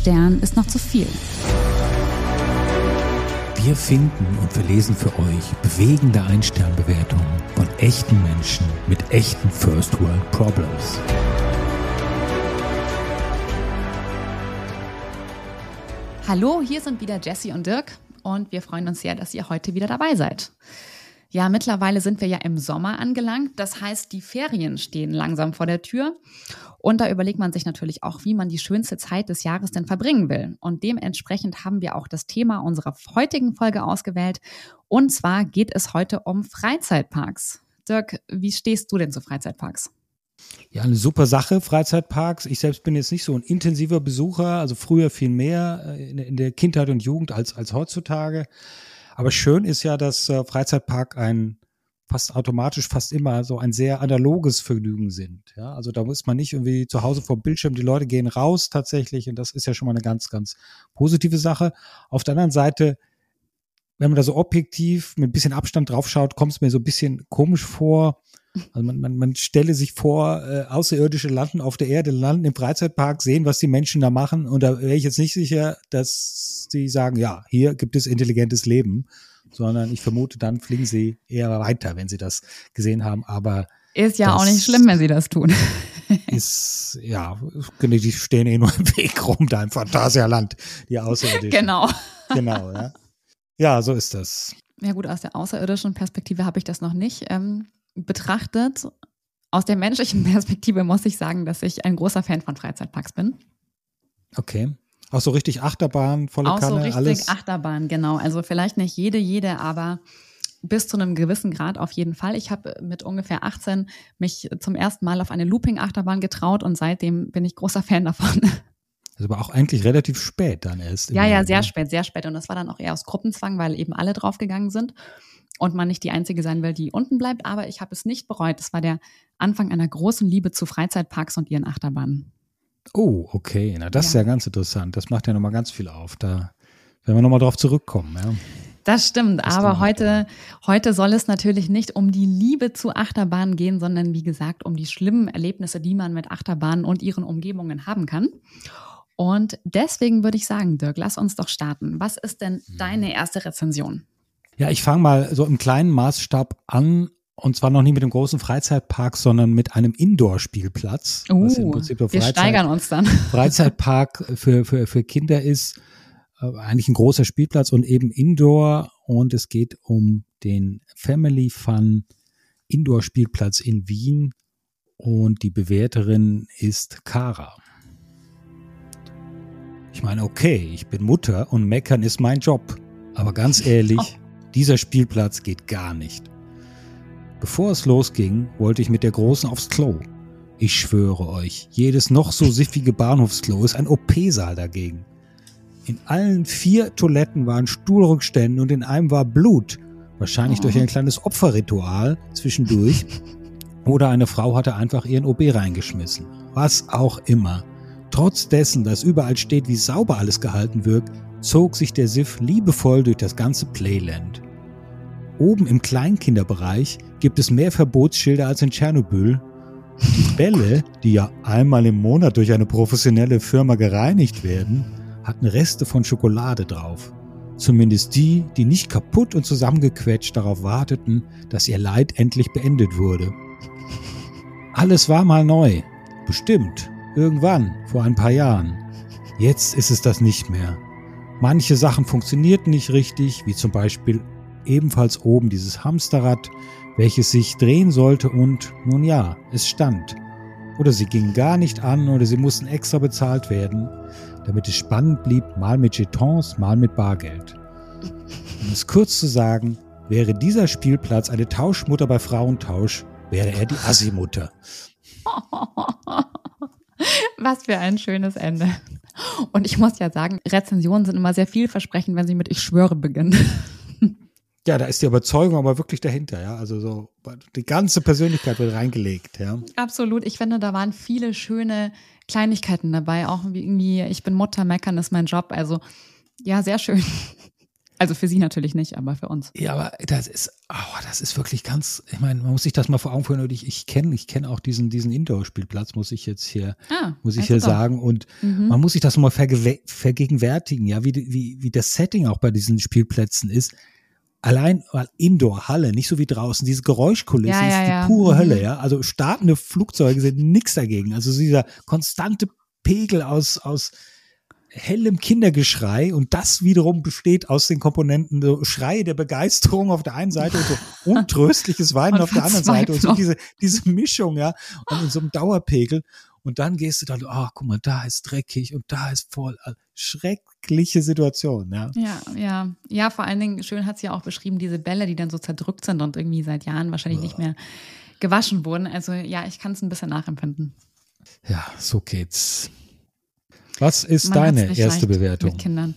Stern ist noch zu viel. Wir finden und verlesen für euch bewegende Ein-Stern-Bewertungen von echten Menschen mit echten First World Problems. Hallo, hier sind wieder Jesse und Dirk und wir freuen uns sehr, dass ihr heute wieder dabei seid. Ja, mittlerweile sind wir ja im Sommer angelangt. Das heißt, die Ferien stehen langsam vor der Tür. Und da überlegt man sich natürlich auch, wie man die schönste Zeit des Jahres denn verbringen will. Und dementsprechend haben wir auch das Thema unserer heutigen Folge ausgewählt. Und zwar geht es heute um Freizeitparks. Dirk, wie stehst du denn zu Freizeitparks? Ja, eine super Sache, Freizeitparks. Ich selbst bin jetzt nicht so ein intensiver Besucher, also früher viel mehr äh, in der Kindheit und Jugend als, als heutzutage. Aber schön ist ja, dass äh, Freizeitpark ein fast automatisch fast immer so ein sehr analoges Vergnügen sind. Ja, also da muss man nicht irgendwie zu Hause vor Bildschirm, die Leute gehen raus tatsächlich und das ist ja schon mal eine ganz, ganz positive Sache. Auf der anderen Seite, wenn man da so objektiv mit ein bisschen Abstand drauf schaut, kommt es mir so ein bisschen komisch vor, also man, man, man stelle sich vor, äh, Außerirdische landen auf der Erde, landen im Freizeitpark, sehen, was die Menschen da machen. Und da wäre ich jetzt nicht sicher, dass sie sagen, ja, hier gibt es intelligentes Leben, sondern ich vermute, dann fliegen sie eher weiter, wenn sie das gesehen haben. Aber ist ja auch nicht schlimm, wenn sie das tun. ist, ja, die stehen eh nur im Weg rum da im Phantasialand, die Außerirdischen. Genau. Genau, ja. Ja, so ist das. Ja gut, aus der außerirdischen Perspektive habe ich das noch nicht. Ähm, betrachtet, aus der menschlichen Perspektive muss ich sagen, dass ich ein großer Fan von Freizeitparks bin. Okay. Auch so richtig Achterbahn, volle Auch Kanne, so richtig alles. Achterbahn, genau. Also vielleicht nicht jede, jede, aber bis zu einem gewissen Grad auf jeden Fall. Ich habe mit ungefähr 18 mich zum ersten Mal auf eine Looping-Achterbahn getraut und seitdem bin ich großer Fan davon. Das ist aber auch eigentlich relativ spät dann erst. Ja, ja, sehr ne? spät, sehr spät. Und das war dann auch eher aus Gruppenzwang, weil eben alle draufgegangen sind und man nicht die Einzige sein will, die unten bleibt. Aber ich habe es nicht bereut. Es war der Anfang einer großen Liebe zu Freizeitparks und ihren Achterbahnen. Oh, okay. Na, das ja. ist ja ganz interessant. Das macht ja nochmal ganz viel auf. Da werden wir nochmal drauf zurückkommen. Ja. Das stimmt, das aber heute, heute soll es natürlich nicht um die Liebe zu Achterbahnen gehen, sondern wie gesagt um die schlimmen Erlebnisse, die man mit Achterbahnen und ihren Umgebungen haben kann. Und deswegen würde ich sagen, Dirk, lass uns doch starten. Was ist denn hm. deine erste Rezension? Ja, ich fange mal so im kleinen Maßstab an und zwar noch nie mit dem großen Freizeitpark, sondern mit einem Indoor-Spielplatz. Uh, wir steigern uns dann. Freizeitpark für, für, für Kinder ist äh, eigentlich ein großer Spielplatz und eben Indoor. Und es geht um den Family Fun Indoor-Spielplatz in Wien. Und die Bewerterin ist Kara. Ich meine, okay, ich bin Mutter und meckern ist mein Job. Aber ganz ehrlich, oh. Dieser Spielplatz geht gar nicht. Bevor es losging, wollte ich mit der Großen aufs Klo. Ich schwöre euch, jedes noch so siffige Bahnhofsklo ist ein OP-Saal dagegen. In allen vier Toiletten waren Stuhlrückstände und in einem war Blut. Wahrscheinlich oh. durch ein kleines Opferritual zwischendurch. Oder eine Frau hatte einfach ihren OB reingeschmissen. Was auch immer. Trotz dessen, dass überall steht, wie sauber alles gehalten wird, zog sich der Siff liebevoll durch das ganze Playland. Oben im Kleinkinderbereich gibt es mehr Verbotsschilder als in Tschernobyl. Die Bälle, die ja einmal im Monat durch eine professionelle Firma gereinigt werden, hatten Reste von Schokolade drauf. Zumindest die, die nicht kaputt und zusammengequetscht darauf warteten, dass ihr Leid endlich beendet wurde. Alles war mal neu. Bestimmt. Irgendwann, vor ein paar Jahren. Jetzt ist es das nicht mehr. Manche Sachen funktionierten nicht richtig, wie zum Beispiel ebenfalls oben dieses Hamsterrad, welches sich drehen sollte und, nun ja, es stand. Oder sie gingen gar nicht an oder sie mussten extra bezahlt werden, damit es spannend blieb, mal mit Jetons, mal mit Bargeld. Um es kurz zu sagen, wäre dieser Spielplatz eine Tauschmutter bei Frauentausch, wäre er die Assi-Mutter. Was für ein schönes Ende. Und ich muss ja sagen, Rezensionen sind immer sehr vielversprechend, wenn sie mit Ich schwöre beginnen. Ja, da ist die Überzeugung aber wirklich dahinter, ja. Also so die ganze Persönlichkeit wird reingelegt, ja. Absolut. Ich finde, da waren viele schöne Kleinigkeiten dabei. Auch irgendwie, ich bin Mutter, meckern ist mein Job. Also ja, sehr schön. Also für sie natürlich nicht, aber für uns. Ja, aber das ist, oh, das ist wirklich ganz, ich meine, man muss sich das mal vor Augen führen. Und ich, ich kenne ich kenn auch diesen, diesen Indoor-Spielplatz, muss ich jetzt hier, ah, muss ich also hier doch. sagen. Und mhm. man muss sich das mal vergegenwärtigen, ja, wie, wie, wie das Setting auch bei diesen Spielplätzen ist. Allein Indoor, Halle, nicht so wie draußen, diese Geräuschkulisse ja, ja, ist die ja. pure mhm. Hölle, ja. Also startende Flugzeuge sind nichts dagegen. Also dieser konstante Pegel aus, aus hellem Kindergeschrei und das wiederum besteht aus den Komponenten so Schreie der Begeisterung auf der einen Seite und so untröstliches Weinen auf der anderen Seite und so diese, diese Mischung, ja, und in so einem Dauerpegel. Und dann gehst du dann, oh, guck mal, da ist dreckig und da ist voll äh, schreckliche Situation, ja. Ja, ja. Ja, vor allen Dingen, schön hat sie ja auch beschrieben, diese Bälle, die dann so zerdrückt sind und irgendwie seit Jahren wahrscheinlich oh. nicht mehr gewaschen wurden. Also ja, ich kann es ein bisschen nachempfinden. Ja, so geht's. Was ist man deine erste Bewertung? Mit Kindern.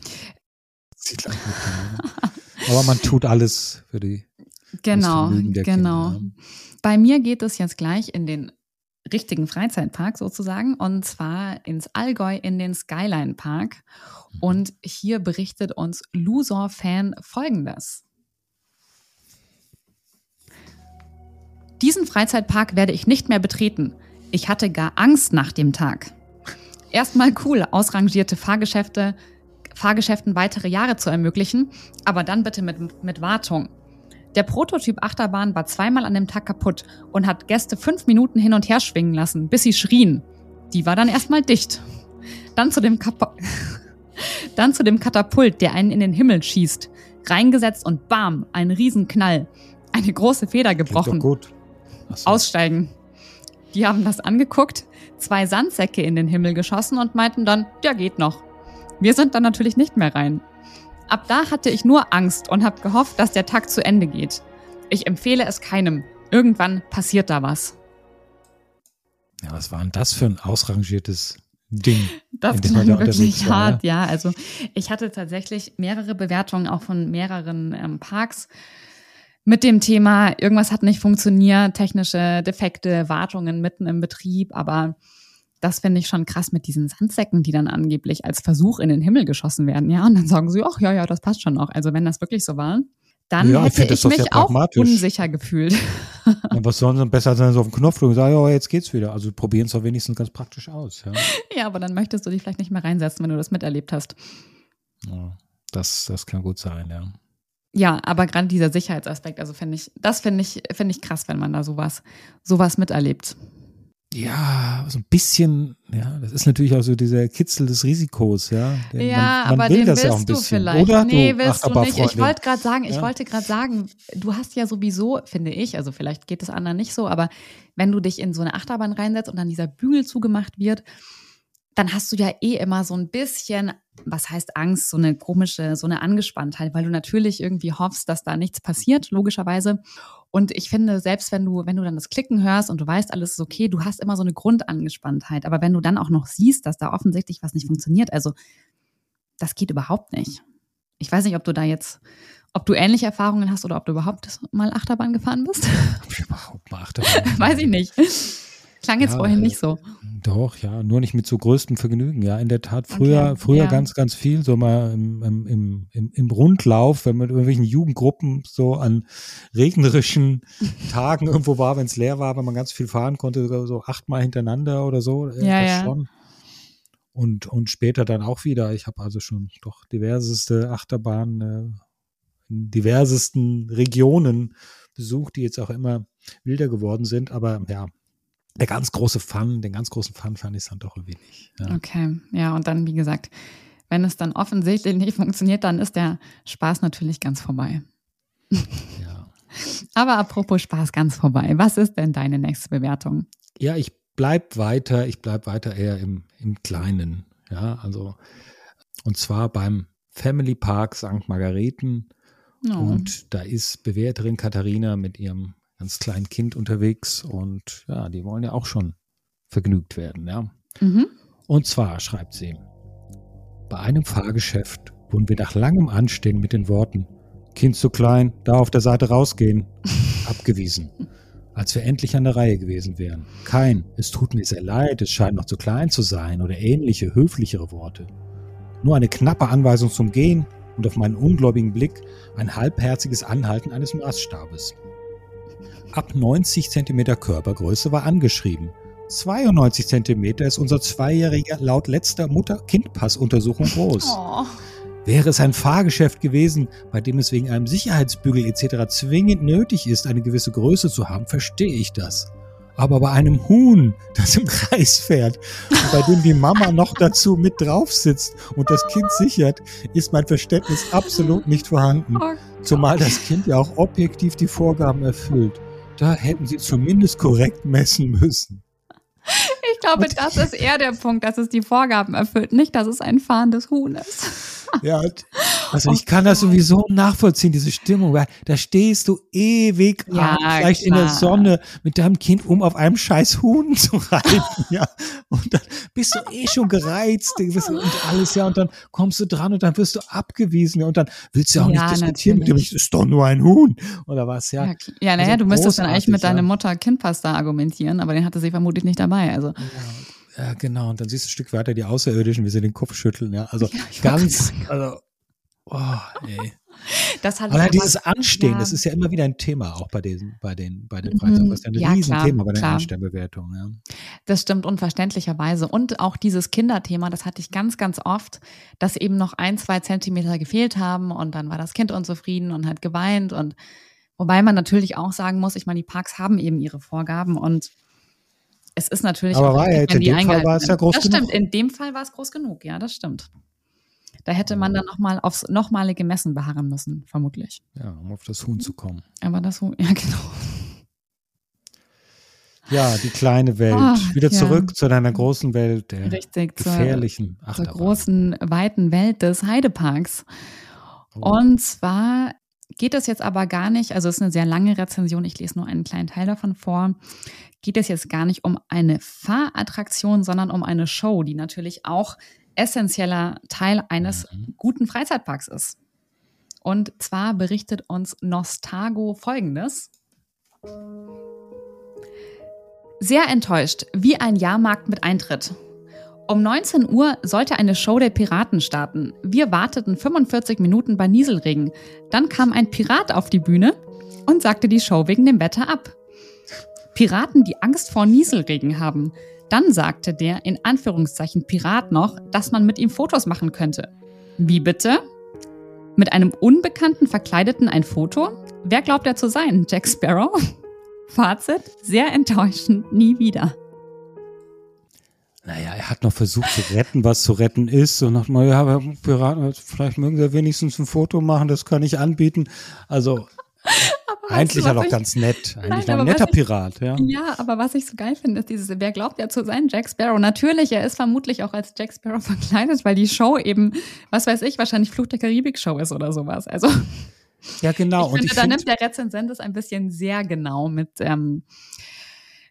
Sieht leicht mit Kindern. Aber man tut alles für die. Genau, genau. Kinder. Bei mir geht es jetzt gleich in den richtigen Freizeitpark sozusagen und zwar ins Allgäu in den Skyline Park. Mhm. Und hier berichtet uns Lusor-Fan folgendes. Diesen Freizeitpark werde ich nicht mehr betreten. Ich hatte gar Angst nach dem Tag. Erstmal cool, ausrangierte Fahrgeschäfte, Fahrgeschäften weitere Jahre zu ermöglichen, aber dann bitte mit, mit Wartung. Der Prototyp Achterbahn war zweimal an dem Tag kaputt und hat Gäste fünf Minuten hin und her schwingen lassen, bis sie schrien. Die war dann erstmal dicht. Dann zu dem Kap dann zu dem Katapult, der einen in den Himmel schießt. Reingesetzt und bam, ein Riesenknall. Eine große Feder gebrochen. Gut. So. Aussteigen. Die haben das angeguckt, zwei Sandsäcke in den Himmel geschossen und meinten dann, der geht noch. Wir sind dann natürlich nicht mehr rein. Ab da hatte ich nur Angst und habe gehofft, dass der Tag zu Ende geht. Ich empfehle es keinem. Irgendwann passiert da was. Ja, was war denn das für ein ausrangiertes Ding? Das klang wirklich hart, ja? ja. Also ich hatte tatsächlich mehrere Bewertungen auch von mehreren ähm, Parks mit dem Thema, irgendwas hat nicht funktioniert, technische Defekte, Wartungen mitten im Betrieb, aber das finde ich schon krass mit diesen Sandsäcken, die dann angeblich als Versuch in den Himmel geschossen werden, ja, und dann sagen sie, ach ja, ja, das passt schon noch. Also wenn das wirklich so war, dann ja, hätte ich, ich mich auch unsicher gefühlt. Ja, was sollen sie besser sein, so auf den Knopf drücken und sagen, ja, jetzt geht's wieder. Also probieren es doch wenigstens ganz praktisch aus. Ja. ja, aber dann möchtest du dich vielleicht nicht mehr reinsetzen, wenn du das miterlebt hast. Ja, das, das kann gut sein, ja. Ja, aber gerade dieser Sicherheitsaspekt, also finde ich, das finde ich, finde ich krass, wenn man da sowas, sowas miterlebt. Ja, so ein bisschen, ja, das ist natürlich auch so dieser Kitzel des Risikos, ja. Den, ja, man, man aber den willst ja du vielleicht. Oder? Nee, willst du nicht. Ich wollte gerade sagen, ich ja. wollte gerade sagen, du hast ja sowieso, finde ich, also vielleicht geht es anderen nicht so, aber wenn du dich in so eine Achterbahn reinsetzt und dann dieser Bügel zugemacht wird, dann hast du ja eh immer so ein bisschen, was heißt Angst, so eine komische, so eine Angespanntheit, weil du natürlich irgendwie hoffst, dass da nichts passiert, logischerweise. Und ich finde, selbst wenn du, wenn du dann das Klicken hörst und du weißt, alles ist okay, du hast immer so eine Grundangespanntheit. Aber wenn du dann auch noch siehst, dass da offensichtlich was nicht funktioniert, also das geht überhaupt nicht. Ich weiß nicht, ob du da jetzt, ob du ähnliche Erfahrungen hast oder ob du überhaupt mal Achterbahn gefahren bist. Ob ich überhaupt mal Achterbahn? weiß ich nicht. Klang jetzt ja, vorhin nicht so. Doch, ja, nur nicht mit so größtem Vergnügen. Ja, in der Tat, früher, okay, früher ja. ganz, ganz viel, so mal im, im, im, im Rundlauf, wenn man mit irgendwelchen Jugendgruppen so an regnerischen Tagen irgendwo war, wenn es leer war, wenn man ganz viel fahren konnte, so achtmal hintereinander oder so. Äh, ja, ja. Schon. Und, und später dann auch wieder. Ich habe also schon doch diverseste Achterbahnen äh, in diversesten Regionen besucht, die jetzt auch immer wilder geworden sind. Aber ja, der ganz große Fun, den ganz großen Fun fand ich dann doch irgendwie nicht. Ja. Okay, ja, und dann, wie gesagt, wenn es dann offensichtlich nicht funktioniert, dann ist der Spaß natürlich ganz vorbei. Ja. Aber apropos Spaß ganz vorbei, was ist denn deine nächste Bewertung? Ja, ich bleib weiter, ich bleib weiter eher im, im Kleinen. Ja, also, und zwar beim Family Park St. Margareten. Oh. Und da ist Bewerterin Katharina mit ihrem ganz kleinen Kind unterwegs und ja, die wollen ja auch schon vergnügt werden, ja. Mhm. Und zwar schreibt sie, bei einem Fahrgeschäft wurden wir nach langem Anstehen mit den Worten Kind zu klein, da auf der Seite rausgehen, abgewiesen. Als wir endlich an der Reihe gewesen wären. Kein, es tut mir sehr leid, es scheint noch zu klein zu sein oder ähnliche höflichere Worte. Nur eine knappe Anweisung zum Gehen und auf meinen ungläubigen Blick ein halbherziges Anhalten eines Maßstabes. Ab 90 cm Körpergröße war angeschrieben. 92 cm ist unser Zweijähriger laut letzter Mutter-Kind-Pass-Untersuchung groß. Oh. Wäre es ein Fahrgeschäft gewesen, bei dem es wegen einem Sicherheitsbügel etc. zwingend nötig ist, eine gewisse Größe zu haben, verstehe ich das. Aber bei einem Huhn, das im Kreis fährt und bei dem die Mama noch dazu mit drauf sitzt und das Kind sichert, ist mein Verständnis absolut nicht vorhanden. Oh Zumal das Kind ja auch objektiv die Vorgaben erfüllt. Da hätten sie zumindest korrekt messen müssen. Ich glaube, das ist eher der Punkt, dass es die Vorgaben erfüllt, nicht, dass es ein fahrendes Huhn ist. Ja, also ich kann das sowieso nachvollziehen, diese Stimmung, weil da stehst du ewig ja, vielleicht klar. in der Sonne mit deinem Kind, um auf einem scheiß Huhn zu reiten, ja. Und dann bist du eh schon gereizt und alles, ja, und dann kommst du dran und dann wirst du abgewiesen, ja, und dann willst du auch ja, nicht diskutieren natürlich. mit dem, es ist doch nur ein Huhn oder was, ja. Ja, ja naja, also du müsstest dann eigentlich mit deiner Mutter Kindpasta argumentieren, aber den hatte sie vermutlich nicht dabei, also. Ja. Ja, genau. Und dann siehst du ein Stück weiter die Außerirdischen, wie sie den Kopf schütteln. Ja, also ja, ganz, also, oh, ey. Das hat aber dieses Anstehen, ja. das ist ja immer wieder ein Thema auch bei den, bei den, bei den Freizeiten. Das ist ja ein ja, Riesenthema bei den Anstellbewertungen. Ja. Das stimmt unverständlicherweise. Und auch dieses Kinderthema, das hatte ich ganz, ganz oft, dass eben noch ein, zwei Zentimeter gefehlt haben und dann war das Kind unzufrieden und hat geweint und wobei man natürlich auch sagen muss, ich meine, die Parks haben eben ihre Vorgaben und es ist natürlich. Aber war ja in dem Fall war es ja groß das genug. Das stimmt, in dem Fall war es groß genug, ja, das stimmt. Da hätte man dann nochmal aufs nochmalige Messen beharren müssen, vermutlich. Ja, um auf das Huhn zu kommen. Aber das Huhn, ja, genau. Ja, die kleine Welt. Ach, Wieder ja. zurück zu deiner großen Welt, der Richtig, gefährlichen zur, zur großen, weiten Welt des Heideparks. Oh. Und zwar geht es jetzt aber gar nicht, also es ist eine sehr lange Rezension, ich lese nur einen kleinen Teil davon vor, geht es jetzt gar nicht um eine Fahrattraktion, sondern um eine Show, die natürlich auch essentieller Teil eines mhm. guten Freizeitparks ist. Und zwar berichtet uns Nostago folgendes. Sehr enttäuscht, wie ein Jahrmarkt mit Eintritt. Um 19 Uhr sollte eine Show der Piraten starten. Wir warteten 45 Minuten bei Nieselregen. Dann kam ein Pirat auf die Bühne und sagte die Show wegen dem Wetter ab. Piraten, die Angst vor Nieselregen haben. Dann sagte der in Anführungszeichen Pirat noch, dass man mit ihm Fotos machen könnte. Wie bitte? Mit einem Unbekannten Verkleideten ein Foto? Wer glaubt er zu sein? Jack Sparrow? Fazit: sehr enttäuschend, nie wieder. Naja, er hat noch versucht zu retten, was zu retten ist. Und nochmal, ja, Piraten, vielleicht mögen sie wenigstens ein Foto machen, das kann ich anbieten. Also, eigentlich ja doch ganz nett. Eigentlich nein, ein netter ich, Pirat, ja. Ja, aber was ich so geil finde, ist dieses, wer glaubt ja zu sein, Jack Sparrow. Natürlich, er ist vermutlich auch als Jack Sparrow verkleidet, weil die Show eben, was weiß ich, wahrscheinlich Fluch der Karibik-Show ist oder sowas. Also. Ja, genau. Ich finde, und ich da find, nimmt der Rezensent es ein bisschen sehr genau mit, ähm,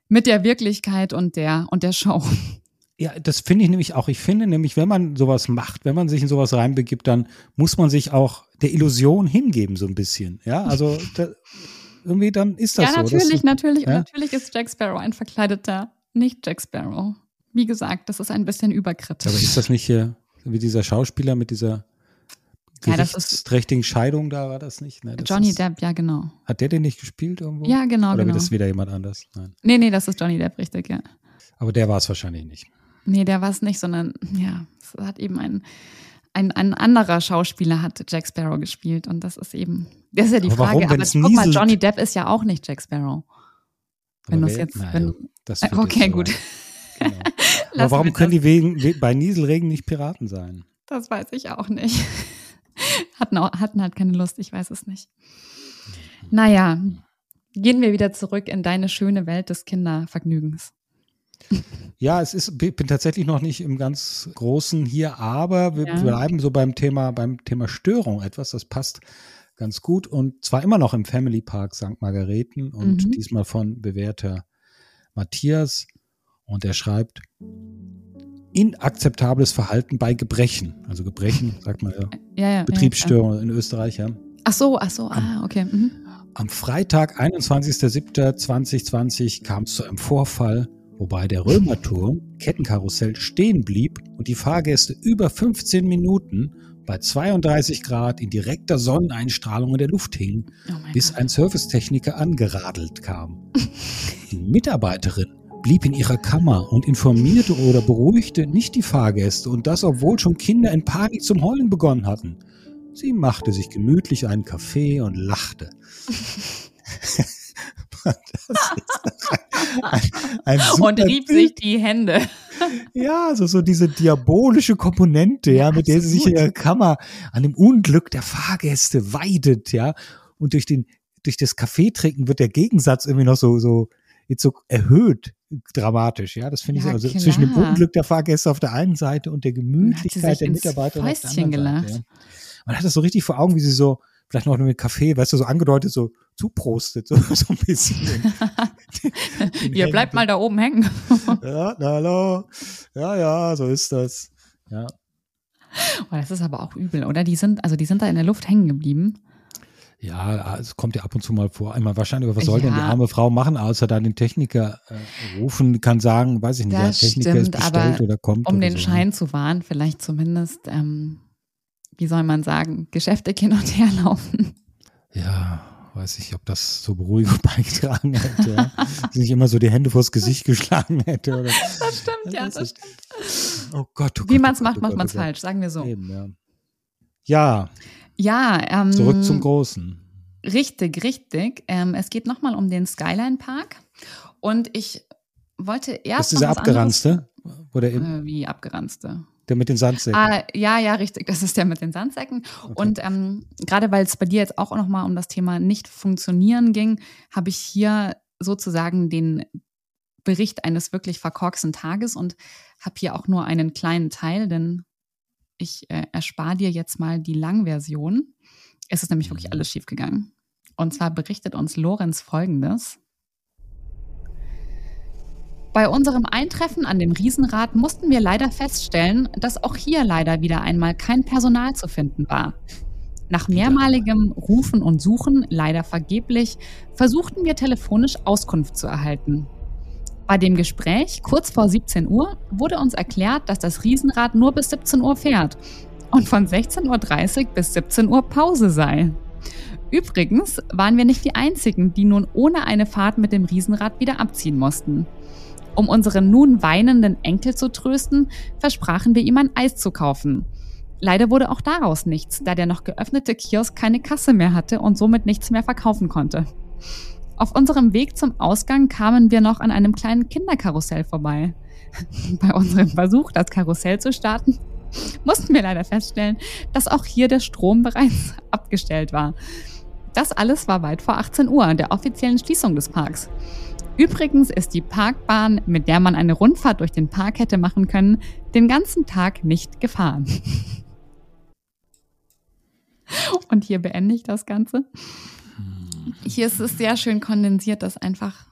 mit der Wirklichkeit und der, und der Show. Ja, das finde ich nämlich auch. Ich finde nämlich, wenn man sowas macht, wenn man sich in sowas reinbegibt, dann muss man sich auch der Illusion hingeben, so ein bisschen. Ja, also da, irgendwie dann ist das ja, so. Ja, natürlich, natürlich. Ja? natürlich ist Jack Sparrow ein verkleideter, nicht Jack Sparrow. Wie gesagt, das ist ein bisschen überkritisch. Aber ist das nicht hier wie dieser Schauspieler mit dieser ja, Scheidung da war das nicht? Ne, das Johnny ist, Depp, ja, genau. Hat der den nicht gespielt irgendwo? Ja, genau, Oder genau. wird das wieder jemand anders? Nein. Nee, nee, das ist Johnny Depp, richtig, ja. Aber der war es wahrscheinlich nicht. Nee, der war es nicht, sondern ja, es hat eben ein, ein, ein anderer Schauspieler hat Jack Sparrow gespielt und das ist eben, das ist ja die aber Frage, warum, aber guck mal, Johnny Depp ist ja auch nicht Jack Sparrow. Wenn du es jetzt, naja, wenn, das okay, gut. Genau. aber warum können die wegen, bei Nieselregen nicht Piraten sein? Das weiß ich auch nicht. hatten, auch, hatten halt keine Lust, ich weiß es nicht. Naja, gehen wir wieder zurück in deine schöne Welt des Kindervergnügens. Ja, es ist, bin tatsächlich noch nicht im ganz Großen hier, aber wir ja. bleiben so beim Thema, beim Thema Störung etwas, das passt ganz gut und zwar immer noch im Family Park St. Margareten und mhm. diesmal von bewährter Matthias und er schreibt inakzeptables Verhalten bei Gebrechen, also Gebrechen, sagt man ja, ja, ja Betriebsstörung in Österreich, ja. Ach so, ach so, ah, okay. Mhm. Am Freitag, 21.07.2020 kam es zu einem Vorfall, wobei der Römerturm Kettenkarussell stehen blieb und die Fahrgäste über 15 Minuten bei 32 Grad in direkter Sonneneinstrahlung in der Luft hingen, Oh bis ein Servicetechniker angeradelt kam. Die Mitarbeiterin blieb in ihrer Kammer und informierte oder beruhigte nicht die Fahrgäste und das, obwohl schon Kinder in Panik zum Heulen begonnen hatten. Sie machte sich gemütlich einen Kaffee und lachte. ein, ein Und rieb Bild. sich die Hände. Ja, also so diese diabolische Komponente, ja, mit der sie sich in ihrer Kammer an dem Unglück der Fahrgäste weidet, ja. Und durch den, durch das Kaffeetrinken wird der Gegensatz irgendwie noch so, so, jetzt so erhöht, dramatisch, ja. Das finde ich Ja, so, also klar. zwischen dem Unglück der Fahrgäste auf der einen Seite und der Gemütlichkeit der Mitarbeiter auf der anderen Seite. gelacht. Ja. Man hat das so richtig vor Augen, wie sie so, vielleicht noch mit Kaffee, weißt du, so angedeutet, so zuprostet, so, so ein bisschen. Ihr bleibt mal da oben hängen. Ja, na, hallo. Ja, ja, so ist das. Ja. Oh, das ist aber auch übel, oder? Die sind, also die sind da in der Luft hängen geblieben. Ja, es kommt ja ab und zu mal vor. Einmal wahrscheinlich, aber was soll denn die Ja. arme Frau machen, außer dann den Techniker äh, rufen, kann sagen, weiß ich nicht, Das der Techniker ist stimmt, bestellt aber oder kommt. Um oder den so. ne? Schein zu wahren, vielleicht zumindest, ähm, wie soll man sagen, Geschäfte hin und her laufen. Ja, weiß ich, ob das zur Beruhigung beigetragen hätte. Ja. Dass nicht immer so die Hände vors Gesicht geschlagen hätte. Oder, Das stimmt, ja, Das das ist- stimmt. oh Gott, oh Wie man es oh macht, macht oh man es falsch, sagen wir so. Eben, ja. ja, Ja, ähm, zurück zum Großen. Richtig, richtig. Ähm, es geht nochmal um den Skyline Park. Und ich wollte Das erst. ist dieser abgeranzte, oder eben, Anderes, äh, wie abgeranzte? Der mit den Sandsäcken. Ah, ja, ja, richtig. Das ist der mit den Sandsäcken. Okay. Und ähm, gerade weil es bei dir jetzt auch nochmal um das Thema nicht funktionieren ging, habe ich hier sozusagen den Bericht eines wirklich verkorksten Tages und habe hier auch nur einen kleinen Teil, denn ich äh, erspare dir jetzt mal die Langversion. Es ist nämlich wirklich Mhm. alles schiefgegangen. Und zwar berichtet uns Lorenz folgendes. Bei unserem Eintreffen an dem Riesenrad mussten wir leider feststellen, dass auch hier leider wieder einmal kein Personal zu finden war. Nach mehrmaligem Rufen und Suchen, leider vergeblich, versuchten wir telefonisch Auskunft zu erhalten. Bei dem Gespräch kurz vor 17 Uhr wurde uns erklärt, dass das Riesenrad nur bis 17 Uhr fährt und von 16.30 Uhr bis 17 Uhr Pause sei. Übrigens waren wir nicht die Einzigen, die nun ohne eine Fahrt mit dem Riesenrad wieder abziehen mussten. Um unseren nun weinenden Enkel zu trösten, versprachen wir ihm ein Eis zu kaufen. Leider wurde auch daraus nichts, da der noch geöffnete Kiosk keine Kasse mehr hatte und somit nichts mehr verkaufen konnte. Auf unserem Weg zum Ausgang kamen wir noch an einem kleinen Kinderkarussell vorbei. Bei unserem Versuch, das Karussell zu starten, mussten wir leider feststellen, dass auch hier der Strom bereits abgestellt war. Das alles war weit vor 18 Uhr, der offiziellen Schließung des Parks. Übrigens ist die Parkbahn, mit der man eine Rundfahrt durch den Park hätte machen können, den ganzen Tag nicht gefahren. Und hier beende ich das Ganze. Hier ist es sehr schön kondensiert, dass einfach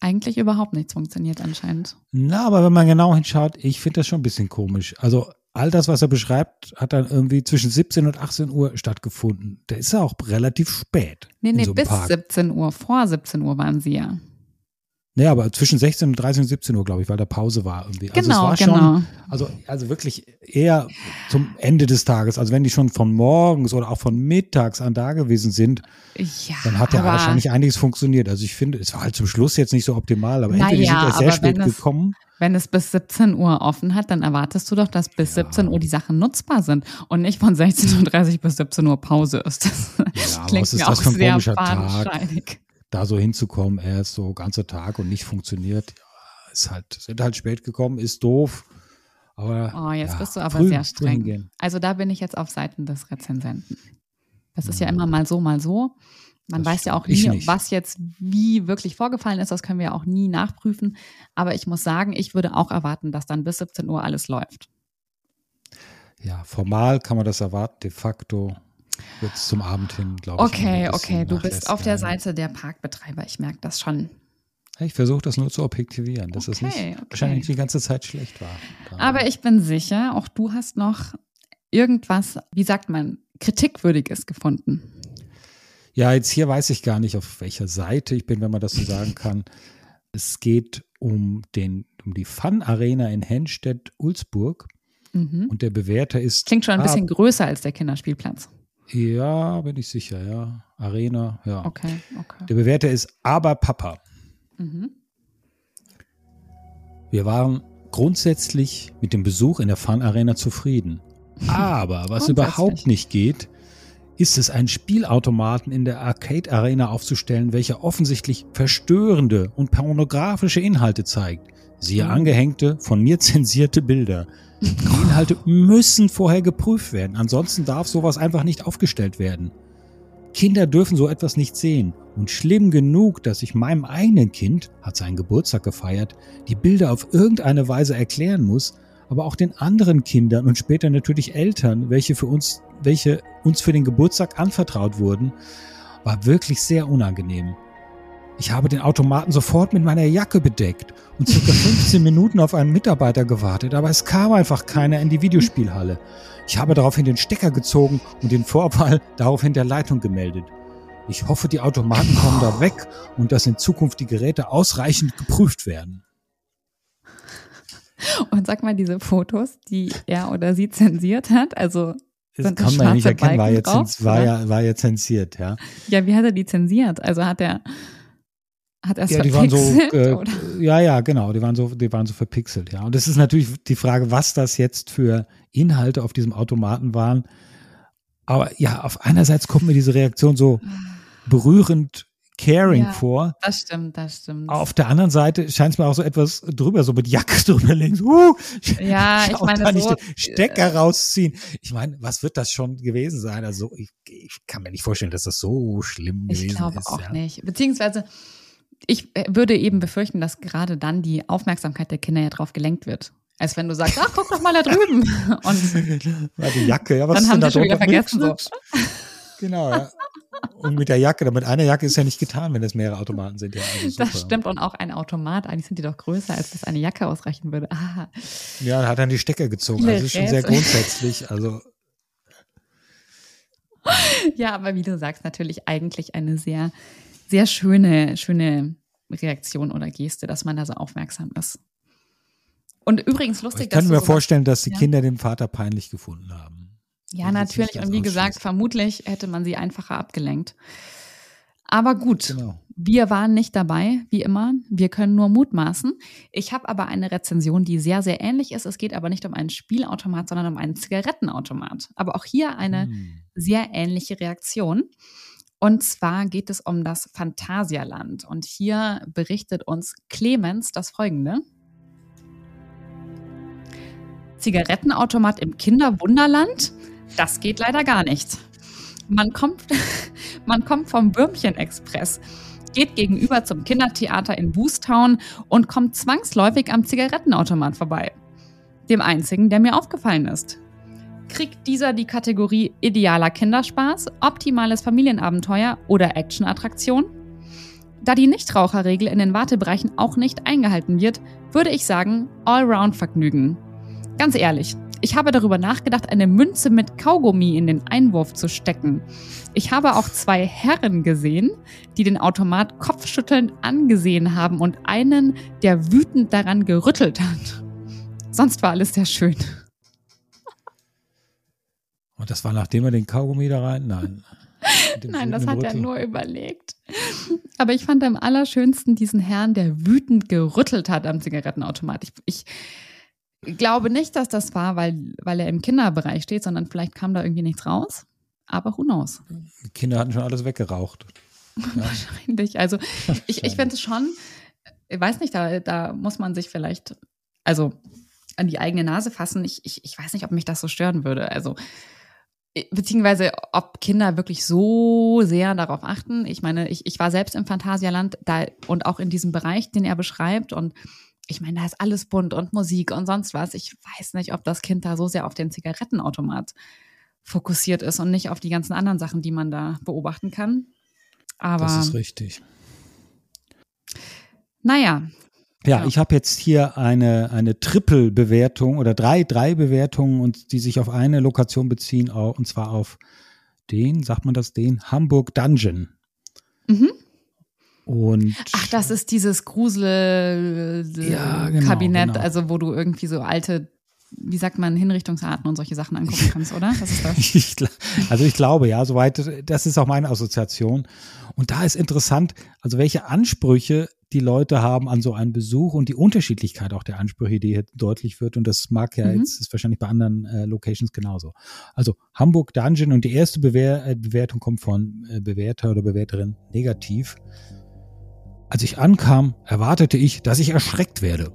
eigentlich überhaupt nichts funktioniert anscheinend. Na, aber wenn man genau hinschaut, ich finde das schon ein bisschen komisch. Also all das, was er beschreibt, hat dann irgendwie zwischen 17 und 18 Uhr stattgefunden. Der ist ja auch relativ spät. Nee, nee, so bis Park. 17 Uhr. Vor 17 Uhr waren sie ja. Nee, aber zwischen 16 und 30 und 17 Uhr, glaube ich, weil da Pause war irgendwie. Also Genau, es war genau. schon, also, also wirklich eher zum Ende des Tages. Also wenn die schon von morgens oder auch von mittags an da gewesen sind, Ja, dann hat ja aber wahrscheinlich einiges funktioniert. Also ich finde, es war halt zum Schluss jetzt nicht so optimal, aber entweder die Naja, sind erst sehr aber spät es- gekommen. wenn es bis 17 Uhr offen hat, dann erwartest du doch, dass bis Ja. 17 Uhr die Sachen nutzbar sind und nicht von 16.30 Uhr bis 17 Uhr Pause ist. Das Ja, aber klingt was ist mir das auch für ein sehr komischer Tag? Da so hinzukommen, erst so ganzer Tag und nicht funktioniert, ja, ist halt, sind halt spät gekommen, ist doof. Aber Oh, jetzt ja, bist du aber früh- sehr streng. Also da bin ich jetzt auf Seiten des Rezensenten. Das ist ja Mhm. immer mal so, mal so. Man Das weiß ja auch nie, was jetzt wie wirklich vorgefallen ist. Das können wir auch nie nachprüfen. Aber ich muss sagen, ich würde auch erwarten, dass dann bis 17 Uhr alles läuft. Ja, formal kann man das erwarten, de facto es zum Abend hin, glaube ich. Okay, okay, du bist auf der. Seite der Parkbetreiber. Ich merke das schon. Ich versuche das nur zu objektivieren, dass es nicht Okay, okay. wahrscheinlich die ganze Zeit schlecht war. Aber ich bin sicher, auch du hast noch irgendwas, wie sagt man, kritikwürdiges gefunden. Ja, jetzt hier weiß ich gar nicht, auf welcher Seite ich bin, wenn man das so sagen kann. Es geht um, den, um die Fun Arena in Henstedt-Ulzburg. Mhm. Und der Bewerter ist. Klingt schon ein bisschen größer als der Kinderspielplatz. Ja, bin ich sicher, ja. Arena, ja. Okay, okay. Der Bewerter ist aber Papa. Mhm. Wir waren grundsätzlich mit dem Besuch in der Fun Arena zufrieden. Aber was überhaupt nicht geht, ist es, einen Spielautomaten in der Arcade Arena aufzustellen, welcher offensichtlich verstörende und pornografische Inhalte zeigt. Siehe mhm. angehängte, von mir zensierte Bilder. Die Inhalte müssen vorher geprüft werden, ansonsten darf sowas einfach nicht aufgestellt werden. Kinder dürfen so etwas nicht sehen. Und schlimm genug, dass ich meinem eigenen Kind, hat seinen Geburtstag gefeiert, die Bilder auf irgendeine Weise erklären muss, aber auch den anderen Kindern und später natürlich Eltern, welche für uns, welche uns für den Geburtstag anvertraut wurden, war wirklich sehr unangenehm. Ich habe den Automaten sofort mit meiner Jacke bedeckt und circa 15 Minuten auf einen Mitarbeiter gewartet, aber es kam einfach keiner in die Videospielhalle. Ich habe daraufhin den Stecker gezogen und den Vorfall daraufhin der Leitung gemeldet. Ich hoffe, die Automaten kommen da weg und dass in Zukunft die Geräte ausreichend geprüft werden. Und sag mal, diese Fotos, die er oder sie zensiert hat, also das kann man ja nicht erkennen, war, jetzt, war, ja, war ja zensiert, ja. Ja, wie hat er die zensiert? Also hat er hat er ja, die waren so, äh, ja, ja, genau, die waren so, die waren so verpixelt, ja. Und das ist natürlich die Frage, was das jetzt für Inhalte auf diesem Automaten waren. Aber ja, auf einerseits kommt mir diese Reaktion so berührend caring ja, vor. Das stimmt, das stimmt. Auf der anderen Seite scheint es mir auch so etwas drüber, so mit Jacke drüber links. Uh, ja, ich meine, so, Stecker rausziehen. Ich meine, was wird das schon gewesen sein? Also ich, ich kann mir nicht vorstellen, dass das so schlimm gewesen ist. Ich glaube auch ja. nicht. Beziehungsweise ich äh, würde eben befürchten, dass gerade dann die Aufmerksamkeit der Kinder ja drauf gelenkt wird. Als wenn du sagst, ach, guck doch mal da drüben. Und ja, die Jacke, ja, was dann haben denn die schon wieder vergessen. So. Genau, ja. Und mit der Jacke, mit einer Jacke ist ja nicht getan, wenn es mehrere Automaten sind. Ja, also das stimmt und auch ein Automat, eigentlich sind die doch größer, als das eine Jacke ausreichen würde. Ah. Ja, da hat dann die Stecker gezogen. Also das ist schon sehr grundsätzlich. Also ja, aber wie du sagst, natürlich eigentlich eine sehr sehr schöne, schöne Reaktion oder Geste, dass man da so aufmerksam ist. Und übrigens lustig, ich kann mir vorstellen, dass die ja. Kinder den Vater peinlich gefunden haben. Ja, natürlich. Und wie gesagt, vermutlich hätte man sie einfacher abgelenkt. Aber gut, genau. wir waren nicht dabei, wie immer. Wir können nur mutmaßen. Ich habe aber eine Rezension, die sehr, sehr ähnlich ist. Es geht aber nicht um einen Spielautomat, sondern um einen Zigarettenautomat. Aber auch hier eine hm. sehr ähnliche Reaktion. Und zwar geht es um das Phantasialand. Und hier berichtet uns Clemens das folgende. Zigarettenautomat im Kinderwunderland? Das geht leider gar nicht. Man kommt, man kommt vom Würmchen-Express, geht gegenüber zum Kindertheater in Boostown und kommt zwangsläufig am Zigarettenautomat vorbei. Dem einzigen, der mir aufgefallen ist kriegt dieser die Kategorie idealer Kinderspaß, optimales Familienabenteuer oder Actionattraktion? Da die Nichtraucherregel in den Wartebereichen auch nicht eingehalten wird, würde ich sagen Allround-Vergnügen. Ganz ehrlich, ich habe darüber nachgedacht, eine Münze mit Kaugummi in den Einwurf zu stecken. Ich habe auch zwei Herren gesehen, die den Automat kopfschüttelnd angesehen haben und einen, der wütend daran gerüttelt hat. Sonst war alles sehr schön. Und das war nachdem er den Kaugummi da rein? Nein. Nein, das hat er nur überlegt. Aber ich fand am allerschönsten diesen Herrn, der wütend gerüttelt hat am Zigarettenautomat. Ich, ich glaube nicht, dass das war, weil, weil er im Kinderbereich steht, sondern vielleicht kam da irgendwie nichts raus. Aber who knows? Die Kinder hatten schon alles weggeraucht. Ja. Wahrscheinlich. Also ich, ich finde es schon, ich weiß nicht, da, da muss man sich vielleicht, also an die eigene Nase fassen. Ich, ich, ich weiß nicht, ob mich das so stören würde. Also beziehungsweise ob Kinder wirklich so sehr darauf achten. Ich meine, ich, ich war selbst im Phantasialand da und auch in diesem Bereich, den er beschreibt und ich meine, da ist alles bunt und Musik und sonst was. Ich weiß nicht, ob das Kind da so sehr auf den Zigarettenautomat fokussiert ist und nicht auf die ganzen anderen Sachen, die man da beobachten kann. Aber das ist richtig. Naja, ja, ja, ich habe jetzt hier eine, eine Triple-Bewertung oder drei, drei Bewertungen und die sich auf eine Lokation beziehen, und zwar auf den, sagt man das, den Hamburg Dungeon. Mhm. Und Ach, das ist dieses Grusel-Kabinett, ja, genau, genau. also wo du irgendwie so alte wie sagt man, Hinrichtungsarten und solche Sachen angucken kannst, oder? Das ist das. Ich, also ich glaube, ja, soweit, das ist auch meine Assoziation. Und da ist interessant, also welche Ansprüche die Leute haben an so einen Besuch und die Unterschiedlichkeit auch der Ansprüche, die hier deutlich wird. Und das mag ja mhm. jetzt, ist wahrscheinlich bei anderen äh, Locations genauso. Also Hamburg Dungeon und die erste Bewer äh, Bewertung kommt von äh, Bewerter oder Bewerterin negativ. Als ich ankam, erwartete ich, dass ich erschreckt werde.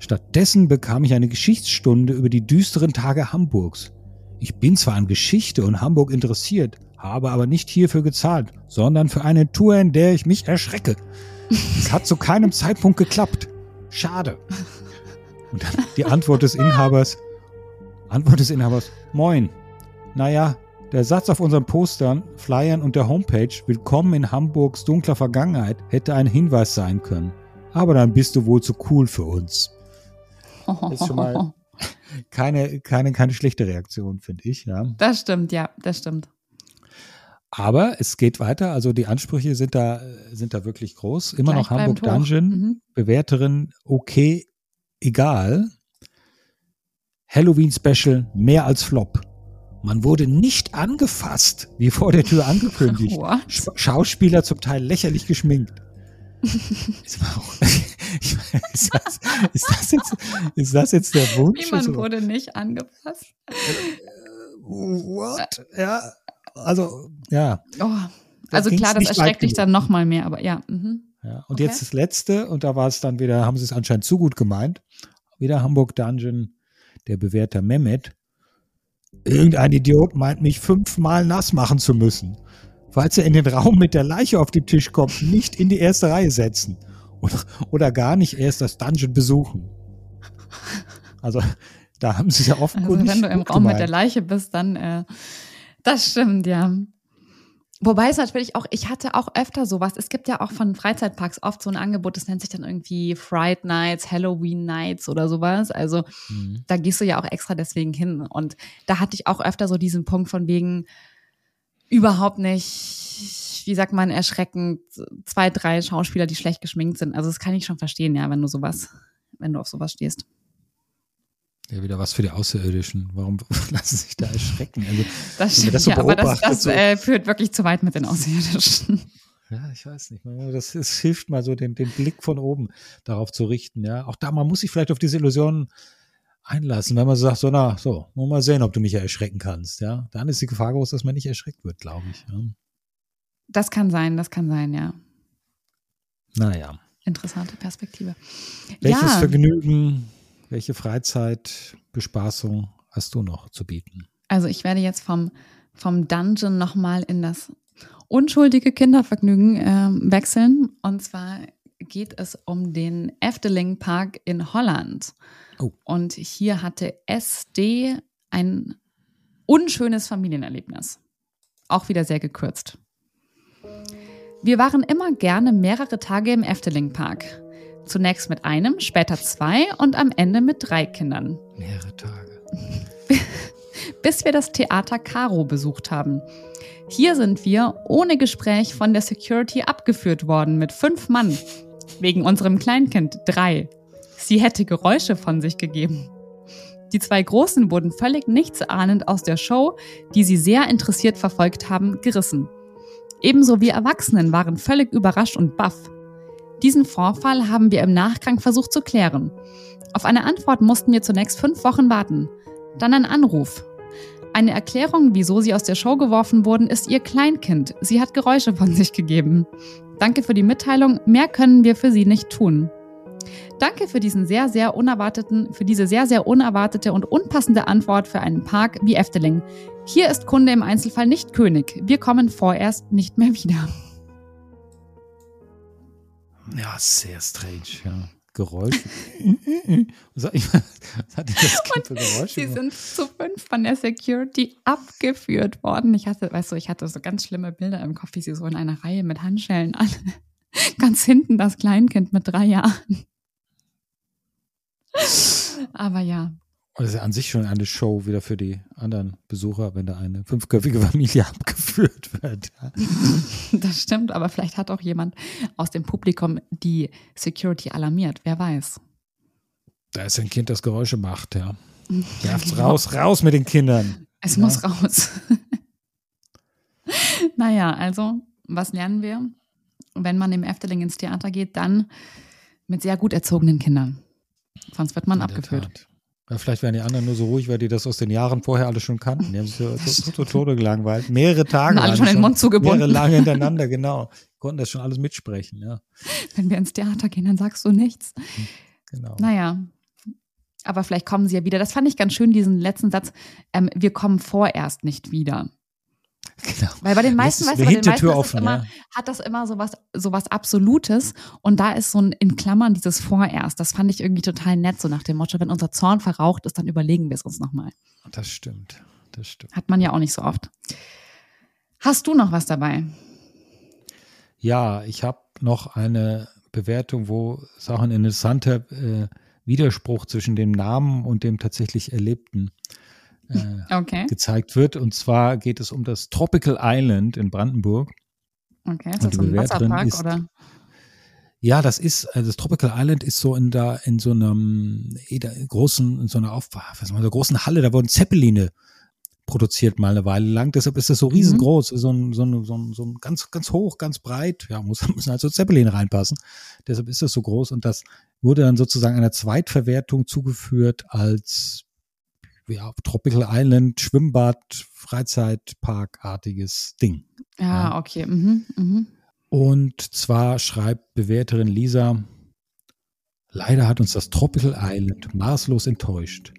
Stattdessen bekam ich eine Geschichtsstunde über die düsteren Tage Hamburgs. Ich bin zwar an Geschichte und Hamburg interessiert, habe aber nicht hierfür gezahlt, sondern für eine Tour, in der ich mich erschrecke. Es hat zu keinem Zeitpunkt geklappt. Schade. Und dann die Antwort des Inhabers. Antwort des Inhabers. Moin. Naja, der Satz auf unseren Postern, Flyern und der Homepage Willkommen in Hamburgs dunkler Vergangenheit hätte ein Hinweis sein können. Aber dann bist du wohl zu cool für uns. Ist schon mal keine, keine, keine schlechte Reaktion, finde ich. Ja. Das stimmt, ja, das stimmt. Aber es geht weiter, also die Ansprüche sind da, sind da wirklich groß. Immer Gleich noch Hamburg Dungeon, mhm. Bewerterin okay, egal. Halloween Special mehr als Flop. Man wurde nicht angefasst, wie vor der Tür angekündigt. What? Schauspieler zum Teil lächerlich geschminkt. ist, das, ist, das jetzt, ist das jetzt der Wunsch? Niemand wurde nicht angefasst. What? Ja, also, ja. Oh, also klar, das erschreckt dich dann nochmal mehr, aber ja. Mhm. ja und okay. jetzt das letzte, und da war es dann wieder, haben sie es anscheinend zu gut gemeint. Wieder Hamburg Dungeon, der Bewerter Mehmet. Irgendein Idiot meint mich fünfmal nass machen zu müssen. Falls er in den Raum mit der Leiche auf den Tisch kommt, nicht in die erste Reihe setzen. Oder, oder gar nicht erst das Dungeon besuchen. Also, da haben sie ja offenkundig. Also wenn du im Raum gemeint. mit der Leiche bist, dann äh, das stimmt, ja. Wobei es natürlich auch, ich hatte auch öfter sowas. Es gibt ja auch von Freizeitparks oft so ein Angebot, das nennt sich dann irgendwie Fright Nights, Halloween Nights oder sowas. Also mhm. da gehst du ja auch extra deswegen hin. Und da hatte ich auch öfter so diesen Punkt von wegen überhaupt nicht, wie sagt man, erschreckend, zwei, drei Schauspieler, die schlecht geschminkt sind. Also das kann ich schon verstehen, ja, wenn du sowas, wenn du auf sowas stehst. Ja, wieder was für die Außerirdischen. Warum lassen sich da erschrecken? Also, das stimmt, das so ja, aber das, das so, äh, führt wirklich zu weit mit den Außerirdischen. Ja, ich weiß nicht. Das, das hilft mal so, den, den Blick von oben darauf zu richten. Ja, auch da, man muss sich vielleicht auf diese Illusionen einlassen, wenn man sagt, so, na, so, mal sehen, ob du mich ja erschrecken kannst. Ja, dann ist die Gefahr groß, dass man nicht erschreckt wird, glaube ich. Ja. Das kann sein, das kann sein, ja. Naja. Interessante Perspektive. Welches ja. Vergnügen welche Freizeitbespaßung hast du noch zu bieten? Also ich werde jetzt vom, vom Dungeon nochmal in das unschuldige Kindervergnügen äh, wechseln. Und zwar geht es um den Efteling Park in Holland. Oh. Und hier hatte SD ein unschönes Familienerlebnis. Auch wieder sehr gekürzt. Wir waren immer gerne mehrere Tage im Efteling Park. Zunächst mit einem, später zwei und am Ende mit drei Kindern. Mehrere Tage. Bis wir das Theater Caro besucht haben. Hier sind wir ohne Gespräch von der Security abgeführt worden mit fünf Mann. Wegen unserem Kleinkind drei. Sie hätte Geräusche von sich gegeben. Die zwei Großen wurden völlig nichtsahnend aus der Show, die sie sehr interessiert verfolgt haben, gerissen. Ebenso wir Erwachsenen waren völlig überrascht und baff. Diesen Vorfall haben wir im Nachgang versucht zu klären. Auf eine Antwort mussten wir zunächst fünf Wochen warten. Dann ein Anruf. Eine Erklärung, wieso sie aus der Show geworfen wurden, ist ihr Kleinkind. Sie hat Geräusche von sich gegeben. Danke für die Mitteilung. Mehr können wir für Sie nicht tun. Danke für diesen sehr, sehr unerwarteten, für diese sehr, sehr unerwartete und unpassende Antwort für einen Park wie Efteling. Hier ist Kunde im Einzelfall nicht König. Wir kommen vorerst nicht mehr wieder. Ja, sehr strange, ja. Geräusch. was hat das kind für Geräusche? Sie sind zu fünf von der Security abgeführt worden. Ich hatte, weißt du, ich hatte so ganz schlimme Bilder im Kopf, wie sie so in einer Reihe mit Handschellen alle. Ganz hinten das Kleinkind mit drei Jahren. Aber ja, und das ist ja an sich schon eine Show wieder für die anderen Besucher, wenn da eine fünfköpfige Familie abgeführt wird. Das stimmt, aber vielleicht hat auch jemand aus dem Publikum die Security alarmiert, wer weiß. Da ist ein Kind, das Geräusche macht, ja. Ja, raus, raus mit den Kindern. Es Ja. muss raus. naja, also, was lernen wir? Wenn man im Efteling ins Theater geht, dann mit sehr gut erzogenen Kindern. Sonst wird man In abgeführt. Ja, vielleicht wären die anderen nur so ruhig, weil die das aus den Jahren vorher alle schon kannten. Die haben sich so, so, so Tode gelangweilt. Mehrere Tage. Alle schon den Mund zugebunden. Mehrere lange hintereinander, genau. Konnten das schon alles mitsprechen, ja. Wenn wir ins Theater gehen, dann sagst du nichts. Genau. Naja. Aber vielleicht kommen sie ja wieder. Das fand ich ganz schön, diesen letzten Satz. Ähm, wir kommen vorerst nicht wieder. Genau. Weil bei den meisten, weißt du, bei den meisten ist offen, immer, ja. hat das immer so was, so was Absolutes. Und da ist so ein in Klammern dieses vorerst. Das fand ich irgendwie total nett, so nach dem Motto, wenn unser Zorn verraucht ist, dann überlegen wir es uns nochmal. Das stimmt. Das stimmt. Hat man ja auch nicht so oft. Hast du noch was dabei? Ja, ich habe noch eine Bewertung, wo es auch ein interessanter äh, Widerspruch zwischen dem Namen und dem tatsächlich Erlebten äh, Okay. gezeigt wird. Und zwar geht es um das Tropical Island in Brandenburg. Okay. Ist das so ein Wasserpark ist- oder? Ja, das ist, also das Tropical Island ist so in da, in so einem eh, großen, in so einer Auf, was man, so großen Halle, da wurden Zeppeline produziert mal eine Weile lang. Deshalb ist das so riesengroß, so ein, so ein, so ein, so ein ganz, ganz hoch, ganz breit. Ja, muss, müssen halt so Zeppeline reinpassen. Deshalb ist das so groß und das wurde dann sozusagen einer Zweitverwertung zugeführt als ja, Tropical Island Schwimmbad Freizeitparkartiges Ding. Ja, okay. Mhm, mhm. Und zwar schreibt Bewerterin Lisa, leider hat uns das Tropical Island maßlos enttäuscht.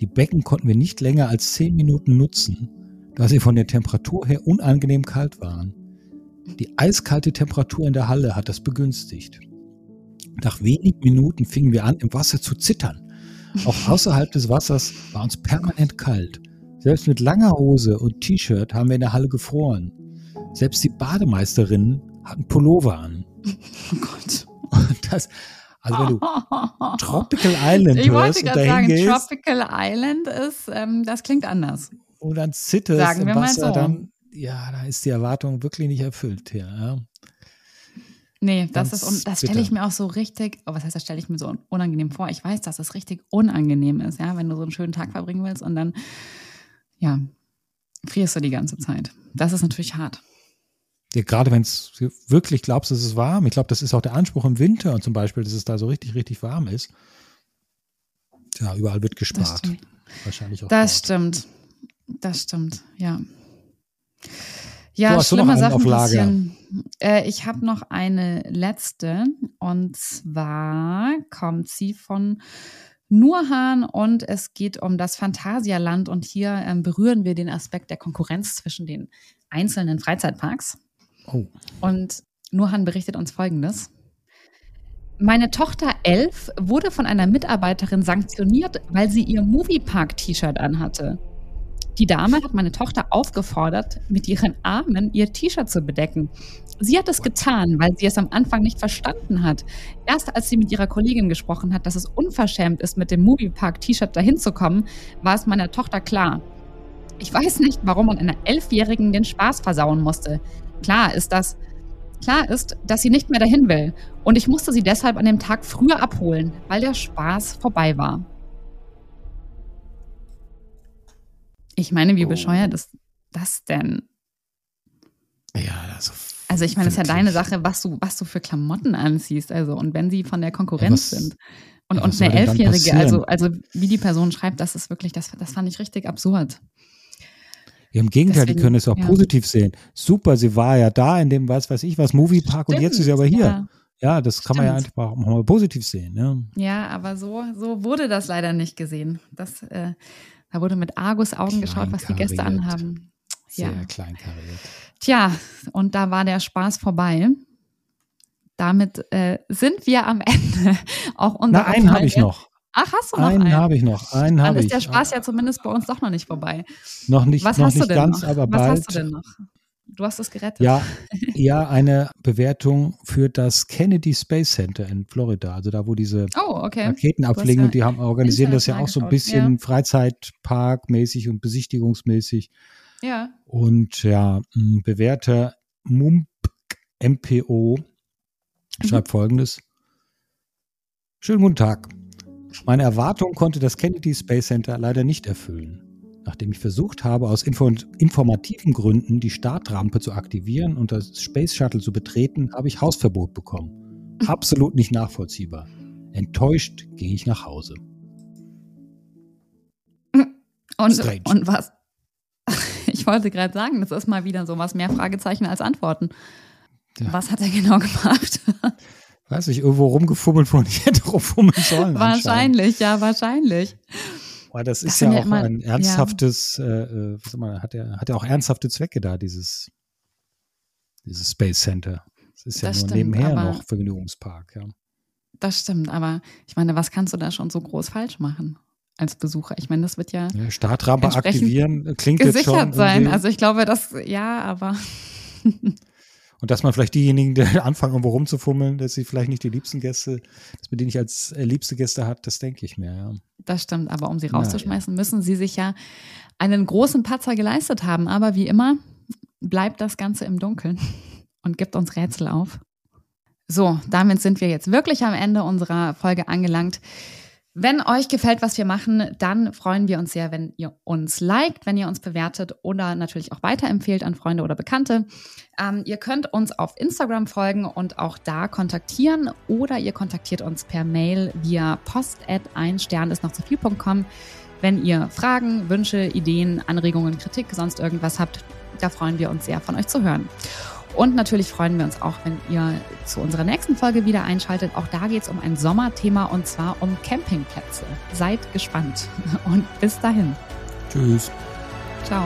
Die Becken konnten wir nicht länger als zehn Minuten nutzen, da sie von der Temperatur her unangenehm kalt waren. Die eiskalte Temperatur in der Halle hat das begünstigt. Nach wenigen Minuten fingen wir an, im Wasser zu zittern. Auch außerhalb des Wassers war uns permanent kalt. Selbst mit langer Hose und T-Shirt haben wir in der Halle gefroren. Selbst die Bademeisterinnen hatten Pullover an. Oh Gott. Und das, also wenn du Tropical Island ich wollte hörst und gerade dahin sagen, gehst Tropical Island ist, ähm, das klingt anders. und dann zitterst Sagen im Wasser, so. dann, ja, da ist die Erwartung wirklich nicht erfüllt. Ja. Nee, das Ganz ist, das stelle ich mir auch so richtig, oh, was heißt, das stelle ich mir so un- unangenehm vor. Ich weiß, dass es richtig unangenehm ist, ja, wenn du so einen schönen Tag verbringen willst und dann, ja, frierst du die ganze Zeit. Das ist natürlich hart. Ja, gerade wenn es wirklich glaubst, es ist warm. Ich glaube, das ist auch der Anspruch im Winter und zum Beispiel, dass es da so richtig, richtig warm ist. Ja, überall wird Das gespart. Wahrscheinlich auch. Das dort. stimmt. Das stimmt, ja. Ja, So, hast du noch schlimme Sachen auf Lager? Äh, ich habe noch eine letzte und zwar kommt sie von Nurhan und es geht um das Phantasialand und hier ähm, berühren wir den Aspekt der Konkurrenz zwischen den einzelnen Freizeitparks. Oh, Und Nurhan berichtet uns Folgendes. Meine Tochter elf wurde von einer Mitarbeiterin sanktioniert, weil sie ihr Moviepark-T-Shirt anhatte. Die Dame hat meine Tochter aufgefordert, mit ihren Armen ihr T-Shirt zu bedecken. Sie hat es getan, weil sie es am Anfang nicht verstanden hat. Erst als sie mit ihrer Kollegin gesprochen hat, dass es unverschämt ist, mit dem Moviepark-T-Shirt dahin zu kommen, war es meiner Tochter klar. Ich weiß nicht, warum man einer Elfjährigen den Spaß versauen musste. Klar ist das, klar ist, dass sie nicht mehr dahin will. Und ich musste sie deshalb an dem Tag früher abholen, weil der Spaß vorbei war. Ich meine, wie Oh. bescheuert ist das denn? ja, also. Also ich meine, das ist ja deine Sache, was du, was du für Klamotten anziehst. Also, und wenn sie von der Konkurrenz was- sind. Und, ja, und eine Elfjährige, also, also wie die Person schreibt, das ist wirklich, das, das fand ich richtig absurd. Ja, Im Gegenteil, die Deswegen, können es auch ja. positiv sehen. Super, sie war ja da in dem, was weiß ich was, Moviepark und jetzt ist sie aber hier. Ja. Ja, das kann man ja Stimmt. einfach auch mal positiv sehen. Ja, aber so, so wurde das leider nicht gesehen. Das, äh, da wurde mit Argus Augen geschaut, was die Gäste anhaben. Sehr Ja. kleinkariert. Tja, und da war der Spaß vorbei. Damit äh, sind wir am Ende auch unserer Na, einen habe ich noch. Ach, hast du noch Einen einen? habe ich noch. Einen Dann ist ich. der Spaß ja zumindest bei uns doch noch nicht vorbei. noch nicht, Was noch hast du nicht denn ganz, noch? aber Was bald. hast du denn noch? Du hast es gerettet. Ja, ja, eine Bewertung für das Kennedy Space Center in Florida, also da, wo diese Oh, okay. Raketen abfliegen ja und die haben organisieren das ja auch so ein bisschen Freizeitparkmäßig und besichtigungsmäßig. Ja. Und ja, mh, Bewerter Mump MPO Mhm. schreibt folgendes. Schönen guten Tag. Meine Erwartung konnte das Kennedy Space Center leider nicht erfüllen. Nachdem ich versucht habe, aus info informativen Gründen die Startrampe zu aktivieren und das Space Shuttle zu betreten, habe ich Hausverbot bekommen. Absolut nicht nachvollziehbar. Enttäuscht gehe ich nach Hause. Und, und was? Ich wollte gerade sagen, das ist mal wieder so was mehr Fragezeichen als Antworten. Ja. Was hat er genau gemacht? Weiß ich, irgendwo rumgefummelt, wo ich hätte rumfummeln sollen. wahrscheinlich, ja, wahrscheinlich. Aber das ist das ja auch immer, ein ernsthaftes, ja. äh, äh was hat ja, hat ja auch ernsthafte Zwecke da, dieses, dieses Space Center. Das ist ja das nur stimmt, nebenher noch Vergnügungspark, ja. Das stimmt, aber ich meine, was kannst du da schon so groß falsch machen? als Besucher. Ich meine, das wird ja, ja Startrampe aktivieren klingt jetzt schon sein. Also ich glaube, das ja, aber Und dass man vielleicht diejenigen, die anfangen, irgendwo rumzufummeln, dass sie vielleicht nicht die liebsten Gäste, dass man die nicht als äh, liebste Gäste hat, das denke ich mir, ja. Das stimmt, aber um sie rauszuschmeißen, ja. müssen sie sich ja einen großen Patzer geleistet haben. Aber wie immer bleibt das Ganze im Dunkeln und gibt uns Rätsel auf. So, damit sind wir jetzt wirklich am Ende unserer Folge angelangt. Wenn euch gefällt, was wir machen, dann freuen wir uns sehr, wenn ihr uns liked, wenn ihr uns bewertet oder natürlich auch weiterempfehlt an Freunde oder Bekannte. Ähm, ihr könnt uns auf Instagram folgen und auch da kontaktieren oder ihr kontaktiert uns per Mail via post at ein Stern ist noch zu viel.com. Wenn ihr Fragen, Wünsche, Ideen, Anregungen, Kritik, sonst irgendwas habt, da freuen wir uns sehr von euch zu hören. Und natürlich freuen wir uns auch, wenn ihr zu unserer nächsten Folge wieder einschaltet. Auch da geht es um ein Sommerthema und zwar um Campingplätze. Seid gespannt und bis dahin. Tschüss. Ciao.